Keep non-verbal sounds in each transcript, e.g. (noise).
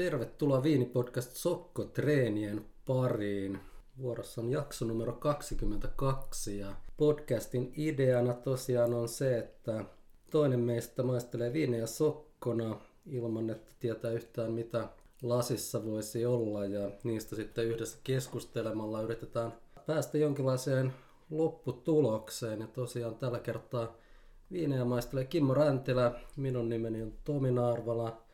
Tervetuloa Viinipodcast Sokko-treenien pariin. Vuorossa on jakso numero 22 ja podcastin ideana tosiaan on se, että toinen meistä maistelee viinejä sokkona ilman, että tietää yhtään mitä lasissa voisi olla ja niistä sitten yhdessä keskustelemalla yritetään päästä jonkinlaiseen lopputulokseen. Ja tosiaan tällä kertaa viinejä maistelee Kimmo Räntilä, minun nimeni on Tomi Naarvala.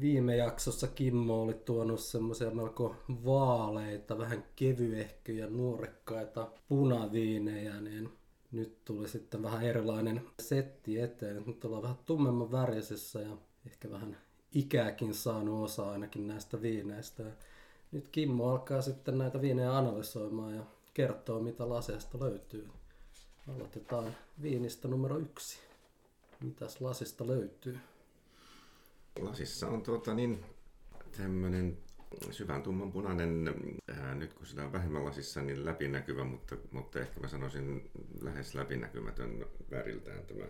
Viime jaksossa Kimmo oli tuonut semmoisia melko vaaleita, vähän kevyehkyjä, nuorekkaita punaviinejä, niin nyt tuli sitten vähän erilainen setti eteen. Nyt ollaan vähän tummemman värisessä ja ehkä vähän ikääkin saanut osa ainakin näistä viineistä. Ja nyt Kimmo alkaa sitten näitä viinejä analysoimaan ja kertoo, mitä laseesta löytyy. Aloitetaan viinistä numero yksi. Mitäs lasista löytyy? Lasissa on tuota niin, tämmöinen syvän tumman punainen, ää, nyt kun sitä on vähemmän lasissa, niin läpinäkyvä, mutta, mutta ehkä mä sanoisin lähes läpinäkymätön väriltään tämä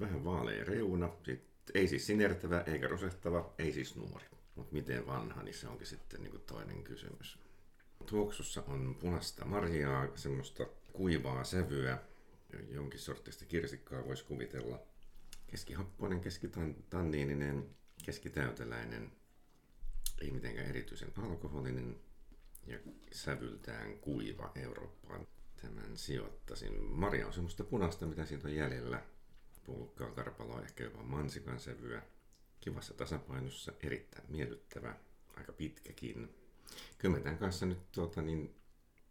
vähän vaalea reuna, sit ei siis sinertävä eikä rosehtava, ei siis nuori. Mutta miten vanha, niin se onkin sitten niin toinen kysymys. Tuoksussa on punaista marjaa, semmoista kuivaa sävyä, jonkin sortista kirsikkaa voisi kuvitella. Keskihappoinen, keskitanniininen, keskitäyteläinen, ei mitenkään erityisen alkoholinen ja sävyltään kuiva Eurooppaan. Tämän sijoittasin. Marja on semmoista punaista, mitä siitä on jäljellä. Pulkkaa, karpaloa, ehkä jopa mansikan sävyä. Kivassa tasapainossa, erittäin miellyttävä, aika pitkäkin. Tämän kanssa nyt tuota, niin,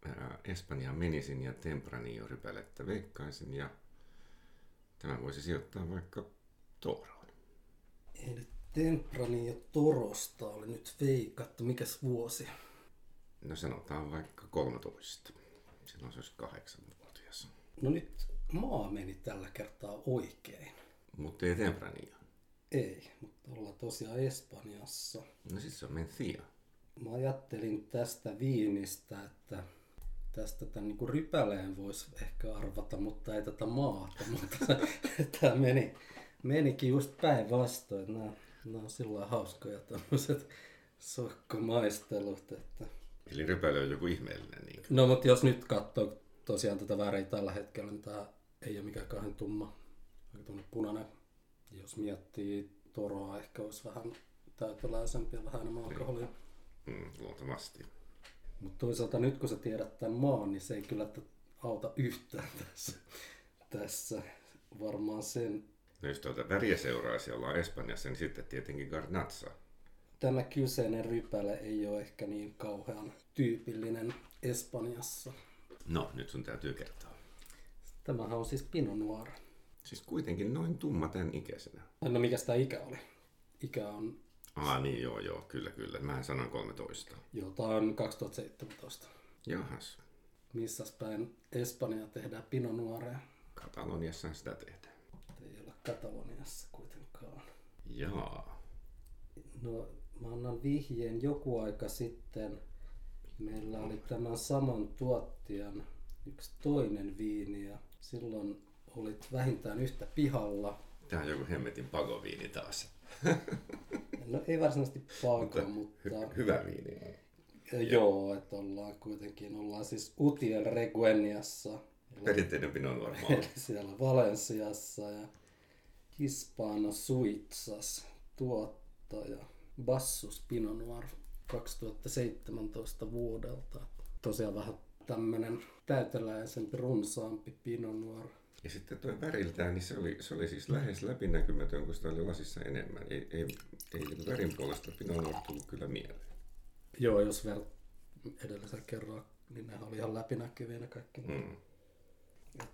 ää, Espanjaan menisin ja Tempranillo-rypälettä veikkaisin ja tämä voisi sijoittaa vaikka Toroon. Eli Tempranillo Torosta oli nyt veikattu. Mikäs vuosi? No sanotaan vaikka 13. Silloin se olisi kahdeksanvuotias. No nyt maa meni tällä kertaa oikein. Mutta ei Tempranillo. Ei, mutta ollaan tosiaan Espanjassa. No siis se on Mencia. Mä ajattelin tästä viinistä, että tästä tämän niin rypäleen voisi ehkä arvata, mutta ei tätä maata. Mutta (laughs) tämä meni, menikin just päinvastoin. Nämä, nämä on sillä hauskoja tämmöiset sokkomaistelut. Että... Eli rypäle on joku ihmeellinen. Niin No mutta jos nyt katsoo tosiaan tätä väriä tällä hetkellä, niin tämä ei ole mikään kahden tumma. Aika tuonne punainen. Jos miettii toroa, ehkä olisi vähän täyteläisempi ja vähän enemmän alkoholia. mm, luultavasti. Mutta toisaalta nyt kun sä tiedät tämän maan, niin se ei kyllä auta yhtään (laughs) tässä. tässä. Varmaan sen. No jos tuota väriä seuraisi ollaan Espanjassa, niin sitten tietenkin Garnatsa. Tämä kyseinen rypäle ei ole ehkä niin kauhean tyypillinen Espanjassa. No, nyt sun täytyy kertoa. Tämähän on siis Pinot Noir. Siis kuitenkin noin tumma tämän ikäisenä. No mikä tämä ikä oli? Ikä on, Ah niin, joo, joo, kyllä, kyllä. Mä sanoin 13. joo, tää on 2017. Jahas, Missäs päin Espanjaa tehdään Pinot Noiria? Kataloniassa sitä tehdään. Ei ole Kataloniassa kuitenkaan. Jaa. No, mä annan vihjeen joku aika sitten. Meillä oli tämän saman tuottajan yksi toinen viini ja silloin olit vähintään yhtä pihalla. Tää on joku hemmetin pagoviini taas. (laughs) No ei varsinaisesti paako, mutta Hy- hyvä viini. joo, että ollaan kuitenkin, ollaan siis Utiel Regueniassa, Perinteinen Pinot Noir (laughs) siellä Valensiassa ja Hispano Suitsas tuottaja Bassus Pinot Noir 2017 vuodelta. Tosiaan vähän tämmönen täyteläisempi, runsaampi Pinot Noir. Ja sitten tuo väriltään, niin se oli, se oli siis lähes läpinäkymätön, kun sitä oli lasissa enemmän. Ei, ei, ei niin värin puolesta Pinot tullut kyllä mieleen. Joo, jos ver edellisen kerran, niin nehän oli ihan läpinäkyviä ne kaikki. Mm.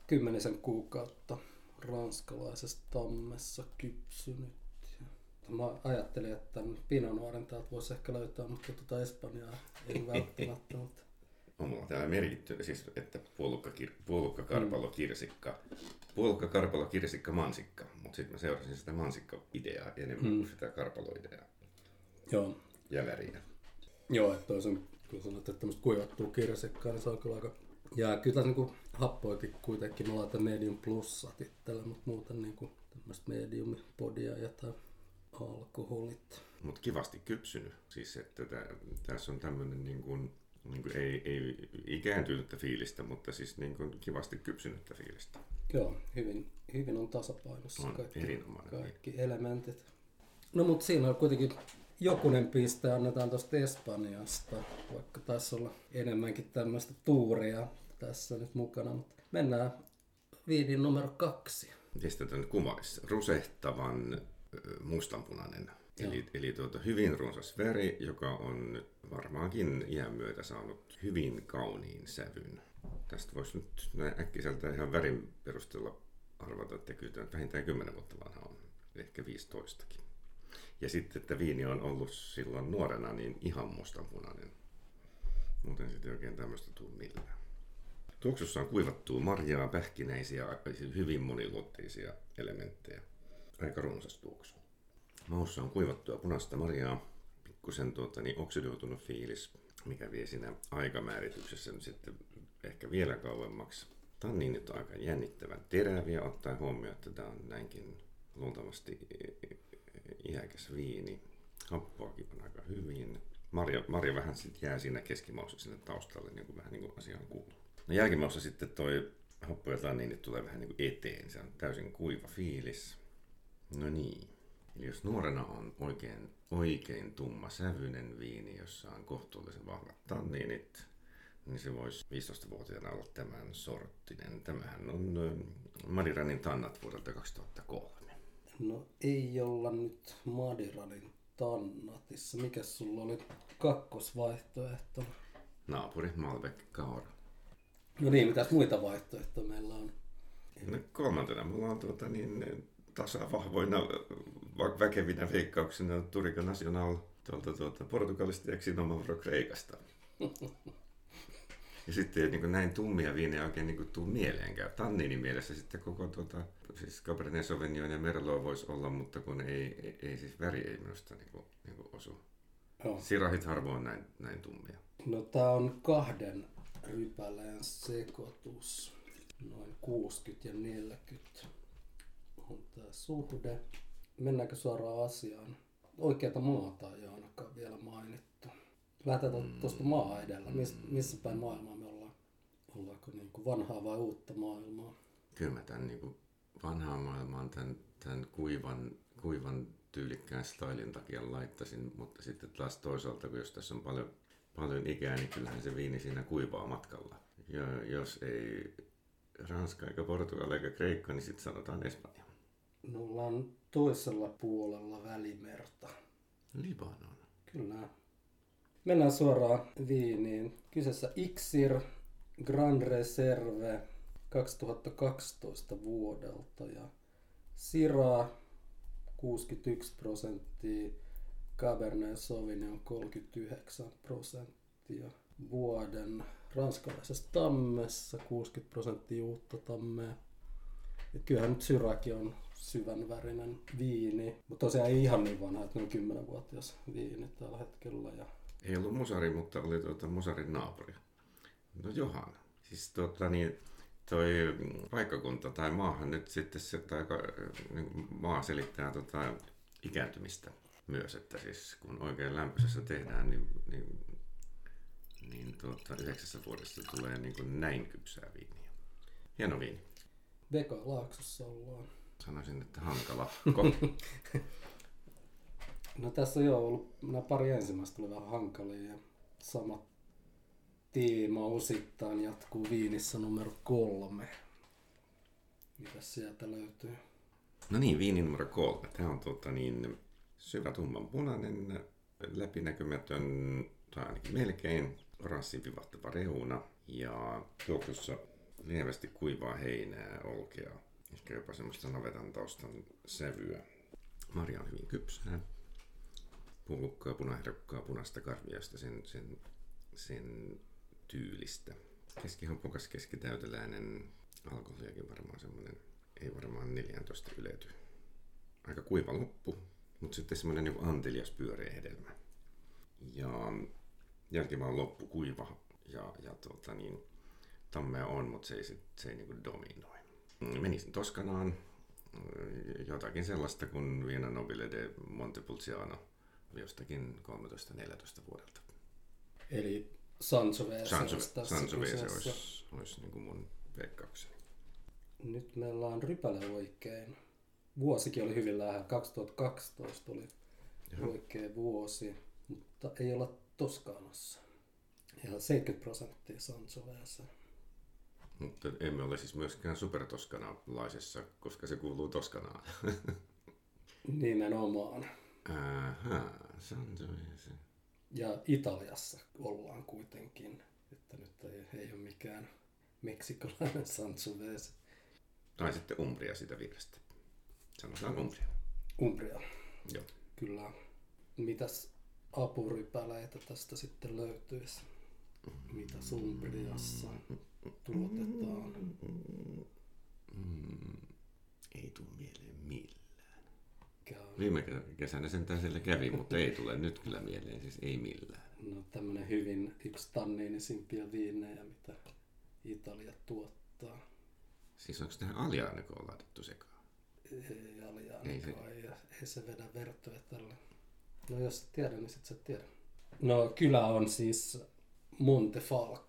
Kymmenisen kuukautta ranskalaisessa tammessa kypsynyt. Ja Mä ajattelin, että tämän Pinot Noirin täältä voisi ehkä löytää, mutta tuota Espanjaa ei (laughs) välttämättä. Mutta On mulla täällä merkitty, siis, että puolukka, kir, puolukka karpalo, kirsikka, puolukka, karpalo, kirsikka, mansikka. Mutta sitten mä seurasin sitä mansikka-ideaa enemmän mm. kuin sitä karpalo-ideaa joo, ja väriä. joo että toisen, kun sanoit, että tämmöistä kuivattua kirsikkaa, niin se on kyllä aika... Ja kyllä tässä niinku happoikin kuitenkin, mä laitan medium plussat itselle, mutta muuten niinku tämmöistä medium podia ja tai alkoholit. mutta kivasti kypsynyt. Siis että tä, tässä on tämmöinen niin kuin, niin kuin ei, ei ikääntynyttä fiilistä, mutta siis niin kuin kivasti kypsynyttä fiilistä. Joo, hyvin, hyvin on tasapainossa On kaikki, kaikki elementit. No mutta siinä on kuitenkin jokunen piste annetaan tuosta Espanjasta, vaikka taisi olla enemmänkin tämmöistä tuuria tässä nyt mukana. Mutta mennään viinin numero kaksi. Miten nyt kumarissa? Rusehtavan ö, Eli, eli tuota, hyvin runsas veri, joka on nyt varmaankin iän myötä saanut hyvin kauniin sävyn. Tästä voisi nyt näin äkkiseltä ihan värin perusteella arvata, että kyllä tämä vähintään 10 vuotta vanha on, ehkä 15kin. Ja sitten, että viini on ollut silloin nuorena niin ihan mustanpunainen. Muuten sitten ei oikein tämmöistä tule millään. Tuoksussa on kuivattua marjaa, pähkinäisiä, hyvin moniluotteisia elementtejä. Aika runsas tuoksu. Maussa on kuivattua punaista marjaa, pikkusen tuota, niin oksidoitunut fiilis, mikä vie siinä aikamäärityksessä nyt sitten ehkä vielä kauemmaksi. Tanniinit on aika jännittävän teräviä, ottaen huomioon, että tämä on näinkin luultavasti iäkäs viini. Happoakin on aika hyvin. Marja, Marja vähän sitten jää siinä keskimaussa sinne taustalle, niin kuin vähän niin kuin asiaan kuuluu. No jälkimaussa sitten toi happo ja tanniinit tulee vähän niin kuin eteen. Se on täysin kuiva fiilis. No niin. Eli jos nuorena on oikein, oikein tumma sävyinen viini, jossa on kohtuullisen vahvat tanniinit, niin se voisi 15-vuotiaana olla tämän sorttinen. Tämähän on Madiranin tannat vuodelta 2003. No ei olla nyt Madiranin Tannatissa. Mikä sulla oli kakkosvaihtoehto? Naapuri Malbec Kaur. No niin, mitäs muita vaihtoehtoja meillä on? No, kolmantena mulla on tuota, niin, tasa vahvoina va- väkevinä veikkauksina Turika National tuolta, tuolta Portugalista ja Xinomavro Kreikasta. Ja sitten niin kuin näin tummia viinejä oikein niin kuin tuu mieleenkään. Tanniinin mielessä sitten koko tuota, siis Cabernet Sauvignon ja Merlot voisi olla, mutta kun ei, ei, ei siis väri ei minusta niin kuin, niin kuin osu. Joo. Sirahit harvoin näin, näin tummia. No tää on kahden rypäleen sekoitus. Noin 60 ja 40 on tää suhde. Mennäänkö suoraan asiaan? Oikeata maata ei ainakaan vielä mainittu. Lähdetään tuosta maa edellä. Mis, missä päin maailmaa me ollaan? Ollaanko niin kuin vanhaa vai uutta maailmaa? Kyllä mä tämän niin kuin vanhaan maailmaan tämän, tämän kuivan, kuivan tyylikkään stylin takia laittaisin, mutta sitten taas toisaalta, kun jos tässä on paljon, paljon ikää, niin kyllähän se viini siinä kuivaa matkalla. Ja jos ei Ranska eikä Portugal eikä Kreikka, niin sitten sanotaan Espanja. No ollaan toisella puolella välimerta. Libanon. Kyllä. Mennään suoraan viiniin. Kyseessä Ixir Grand Reserve 2012 vuodelta ja Syrah 61 prosenttia, Cabernet Sauvignon 39 prosenttia. Vuoden ranskalaisessa tammessa 60 prosenttia uutta tammea. Et kyllähän nyt Syrakin on syvän värinen viini, mutta tosiaan ei ihan niin vanha, että ne on 10-vuotias viini tällä hetkellä. Ja Ei ollut Musari, mutta oli tuota Musarin naapuri. No Johan. Siis tuota niin, toi paikkakunta tai maahan nyt sitten se, tai niin maa selittää tota ikääntymistä myös, että siis kun oikein lämpöisessä tehdään, niin, niin, niin tuota, yhdeksässä vuodessa tulee niin kuin näin kypsää viiniä. Hieno viini. Veka Laaksossa ollaan. Sanoisin, että hankala. (laughs) No tässä on jo ollut, nämä pari ensimmäistä oli vähän hankalia ja sama tiima osittain jatkuu viinissä numero kolme. Mitä sieltä löytyy? No niin, viini numero kolme. Tämä on tuota niin, syvä tumman punainen, läpinäkymätön, tai ainakin melkein, oranssin vivahtava reuna. Ja tuoksussa lievästi kuivaa heinää, olkea, ehkä jopa semmoista navetan taustan sävyä. Marja on hyvin kypsää. Pullukkaa, punaherukkaa, punaista karviasta, sen, sen, sen tyylistä. Keskihampukas, keskitäyteläinen, alkoholiakin varmaan semmoinen, ei varmaan 14 ylety. Aika kuiva loppu, mutta sitten semmoinen niin antelias pyöreä hedelmä. Ja jälkimaan loppu kuiva ja, ja tuota niin, tammea on, mutta se ei, sit, se ei niin dominoi. Menisin Toskanaan, jotakin sellaista kuin Viena Nobile de Montepulciano jostakin 13-14 vuodelta. Eli Sangiovese tässä Sangiovese kyseessä. olisi, olisi niin kuin mun veikkaukseni. Nyt meillä on rypäle oikein. Vuosikin oli hyvin lähellä. 2012 oli Jaha. oikea vuosi, mutta ei olla Toskanassa. Ja 70 prosenttia Sangiovese. Mutta emme ole siis myöskään supertoskanalaisessa, koska se kuuluu Toskanaan. (laughs) Nimenomaan. Aha, Sangiovese. Ja Italiassa ollaan kuitenkin. Että nyt ei, ei ole mikään meksikolainen (laughs) Sangiovese. Tai sitten Umbria siitä vierestä. Sanotaan Umbria. Umbria. Joo. Kyllä. Mitäs apurypäleitä tästä sitten löytyisi? Mitä Umbriassa tuotetaan? Mm, ei tule mieleen millään. Viime kesä- kesänä sentään siellä kävi, mutta ei tule nyt kyllä mieleen, siis ei millään. no, tämmönen hyvin yksi tanniinisimpia viinejä, mitä Italia tuottaa. Siis onko tähän Alianeko laitettu sekaan? Ei Ei se- ei, ei se vedä vertoja tällä. No jos et tiedä, niin sit sä et tiedä. No kylä on siis Montefalco.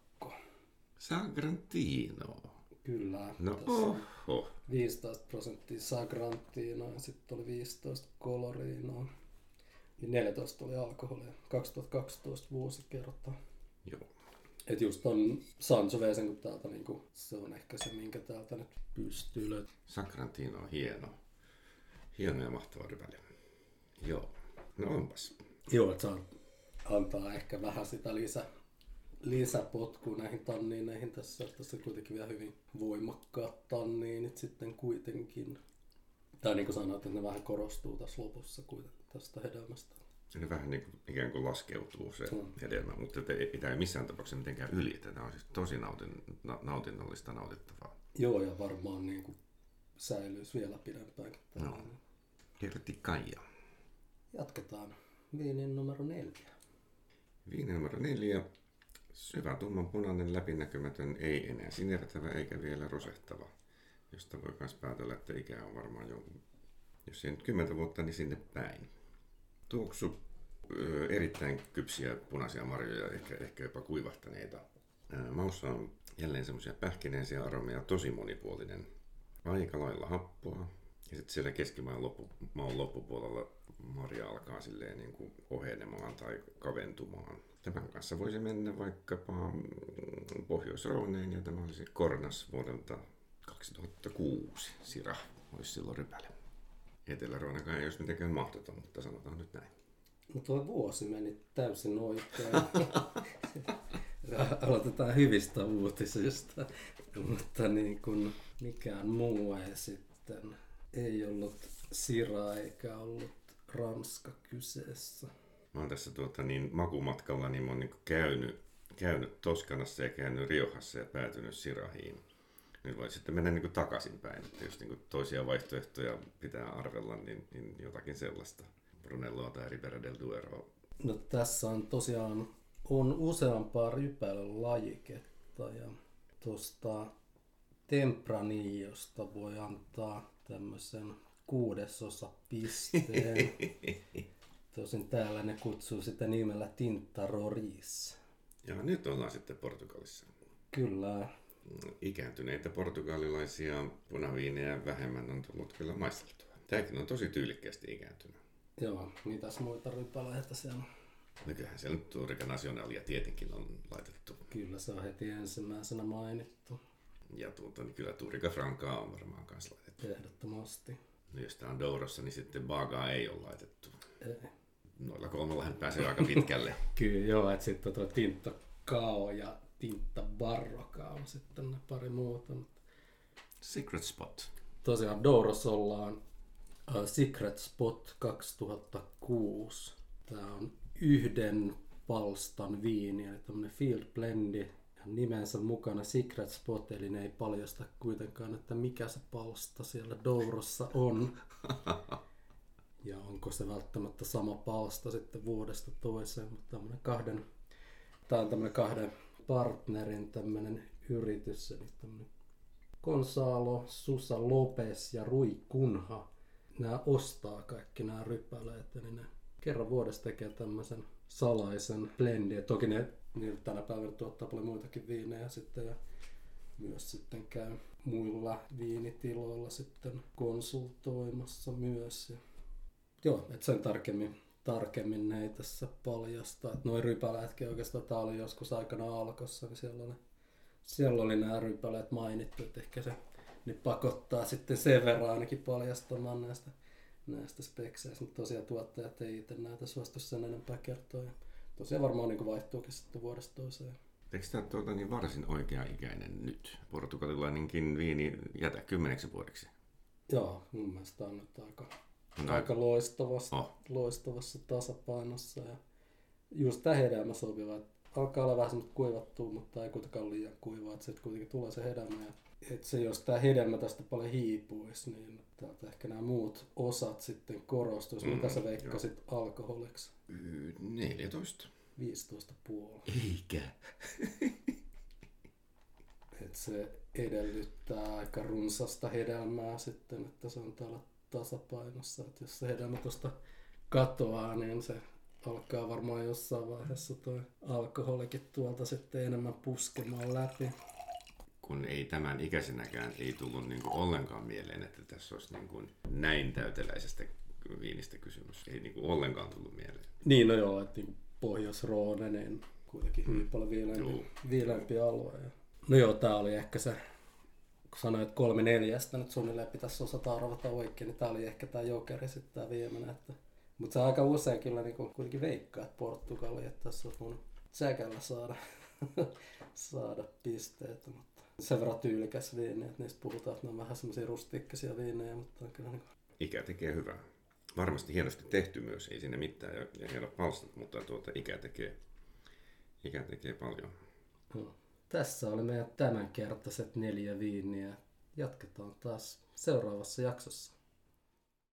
Sagrantino. Kyllä. No oho. 15 prosenttia Sagrantinoa ja sitten oli 15 Colorinoa. Ja 14 oli alkoholia. 2012 vuosikerta. Joo. Et just on Sangiovesen, kun täältä niinku, se on ehkä se, minkä täältä nyt pystyy löytämään. Sagrantino on hieno. Hieno ja mahtava rypäli. Joo. No onpas. Joo, että saa antaa ehkä vähän sitä lisä, lisäpotkua näihin tanniineihin tässä. Tässä on kuitenkin vielä hyvin voimakkaat tanniinit sitten kuitenkin. Tai niin kuin sanoit, että ne vähän korostuu tässä lopussa kuitenkin tästä hedelmästä. Se vähän niin kuin, ikään kuin laskeutuu se Mm. hedelmä, mutta ei, tämä ei missään tapauksessa mitenkään yli. Tämä on siis tosi nautin, na, nautinnollista nautittavaa. Joo, ja varmaan niin kuin säilyisi vielä pidempäänkin. No. Kirjoitti Kaija. Jatketaan. Viinin numero neljä. Viini numero neljä. Syvä tummanpunainen läpinäkymätön, ei enää sinertävä eikä vielä rosehtava. Josta voi myös päätellä, että ikä on varmaan jo, jos ei nyt 10 vuotta, niin sinne päin. Tuoksu erittäin kypsiä punaisia marjoja, ehkä, ehkä jopa kuivahtaneita. Maussa on jälleen semmoisia pähkinäisiä aromeja, tosi monipuolinen. Aika lailla happoa. Ja sitten siellä keskimaan loppu, maun loppupuolella marja alkaa silleen niin kuin ohenemaan tai kaventumaan. Tämän kanssa voisi mennä vaikkapa mm, Pohjois-Rooneen ja tämä olisi Kornas vuodelta 2006. Sira olisi silloin rypäle. Etelä-Roonakaan ei olisi mitenkään mahdoton, mutta sanotaan nyt näin. No tuo vuosi meni täysin oikein. (laughs) Aloitetaan hyvistä uutisista, mutta niin kuin mikään muu ei sitten, ei ollut Sira eikä ollut Ranska kyseessä. Mä oon tässä tuota, niin, makumatkalla niin mä oon niin käynyt, käynyt Toskanassa ja käynyt Riohassa ja päätynyt Sirahiin. Nyt voi sitten mennä niin takaisinpäin, että jos niin toisia vaihtoehtoja pitää arvella, niin, niin jotakin sellaista. Brunelloa tai Ribera del Duero. No tässä on tosiaan on useampaa rypälälajiketta ja tuosta Tempranillosta voi antaa tämmöisen kuudesosa pisteen. (laughs) Tosin täällä ne kutsuu sitä nimellä Tinta Roriz. Ja nyt ollaan sitten Portugalissa. Kyllä, Ikääntyneitä portugalilaisia punaviinejä vähemmän on tullut kyllä maisteltua. Tämäkin on tosi tyylikkäästi ikääntynyt. joo, mitäs muita rypäleitä siellä on? Nykyään siellä nyt Turika Nationalia tietenkin on laitettu. Kyllä se on heti ensimmäisenä mainittu, Ja tuota, niin kyllä Turika Frankaa on varmaan kanssa laitettu. ehdottomasti. No, jos tämä on Dourossa, niin sitten Bagaa ei ole laitettu. Noilla kolmella hän pääsee aika pitkälle. (laughs) Kyllä joo, että sitten tuo Tinta Kao ja Tinta Barroka on sitten ne pari muuta. Mutta Secret Spot. tosiaan Douros ollaan uh, Secret Spot 2006. Tämä on yhden palstan viini, eli tämmöinen Field Blendi. Ja nimensä mukana Secret Spot, eli ne ei paljasta kuitenkaan, että mikä se palsta siellä Dourossa on. (laughs) Ja onko se välttämättä sama palsta sitten vuodesta toiseen, mutta tämmöinen kahden, tämä on tämmöinen kahden partnerin tämmöinen yritys, eli tämmöinen Gonzalo, Susa Lopez ja Rui Kunha, nämä ostaa kaikki nämä rypäleet, eli ne kerran vuodessa tekee tämmöisen salaisen blendin. Toki ne, ne tänä päivänä tuottaa paljon muitakin viinejä sitten ja myös sitten käy muilla viinitiloilla sitten konsultoimassa myös. Ja, joo, että sen tarkemmin, tarkemmin ne ei tässä paljasta. Että noin rypälätkin oikeastaan, tämä oli joskus aikana alkossa, niin siellä oli, siellä oli nämä rypäleet mainittu, että ehkä se ne pakottaa sitten sen verran ainakin paljastamaan näistä, näistä spekseistä, mutta tosiaan tuottajat ei itse näitä suostu sen enempää kertoa. Ja tosiaan varmaan niin vaihtuukin sitten vuodesta toiseen. Eikö tämä tuota, niin varsin oikea-ikäinen nyt? Portugalilainenkin viini jätä kymmeneksi vuodeksi. Joo, mun mielestä on nyt aika, no, aika loistavassa, oh. loistavassa tasapainossa. Ja just tämä hedelmä sopiva. Että alkaa olla vähän semmoista kuivattua, mutta ei kuitenkaan liian kuivaa. Että sitten kuitenkin tulee se hedelmä. Ja että se, jos tämä hedelmä tästä paljon hiipuisi, niin täältä ehkä nämä muut osat sitten korostuisi. Mm, Mitä sä veikkasit joo. alkoholiksi? 14. 15 puoli. Eikä. Et se edellyttää aika runsasta hedelmää sitten, että se on täällä tasapainossa. Et jos se hedelmä tuosta katoaa, niin se alkaa varmaan jossain vaiheessa tuo alkoholikin tuolta sitten enemmän puskemaan läpi. Kun ei tämän ikäisenäkään ei tullut niin kuin ollenkaan mieleen, että tässä olisi niin kuin näin täyteläisestä viinistä kysymys. Ei niin kuin ollenkaan tullut mieleen. Niin, no joo, että niin pohjois niin kuitenkin hyvin mm. paljon viileämpi, viileämpi alue. Ja... No joo, tää oli ehkä se, kun sanoit kolme neljästä nyt suunnilleen pitäisi osata arvata oikein, niin tää oli ehkä tää jokeri sitten tää viimeinen. Että... Mutta se aika usein kyllä niin kuitenkin veikkaa, että Portugali, että tässä olisi mun tsäkällä saada, (laughs) saada pisteet. Mutta sen verran tyylikäs viini, että niistä puhutaan, että ne on vähän semmoisia rustiikkisia viinejä, mutta on kyllä niin kuin... Ikä tekee hyvää varmasti hienosti tehty myös, ei sinne mitään ja, ja hienot palstat, mutta tuota, ikä, tekee, ikä tekee paljon. No, tässä oli meidän tämänkertaiset neljä viiniä. Jatketaan taas seuraavassa jaksossa.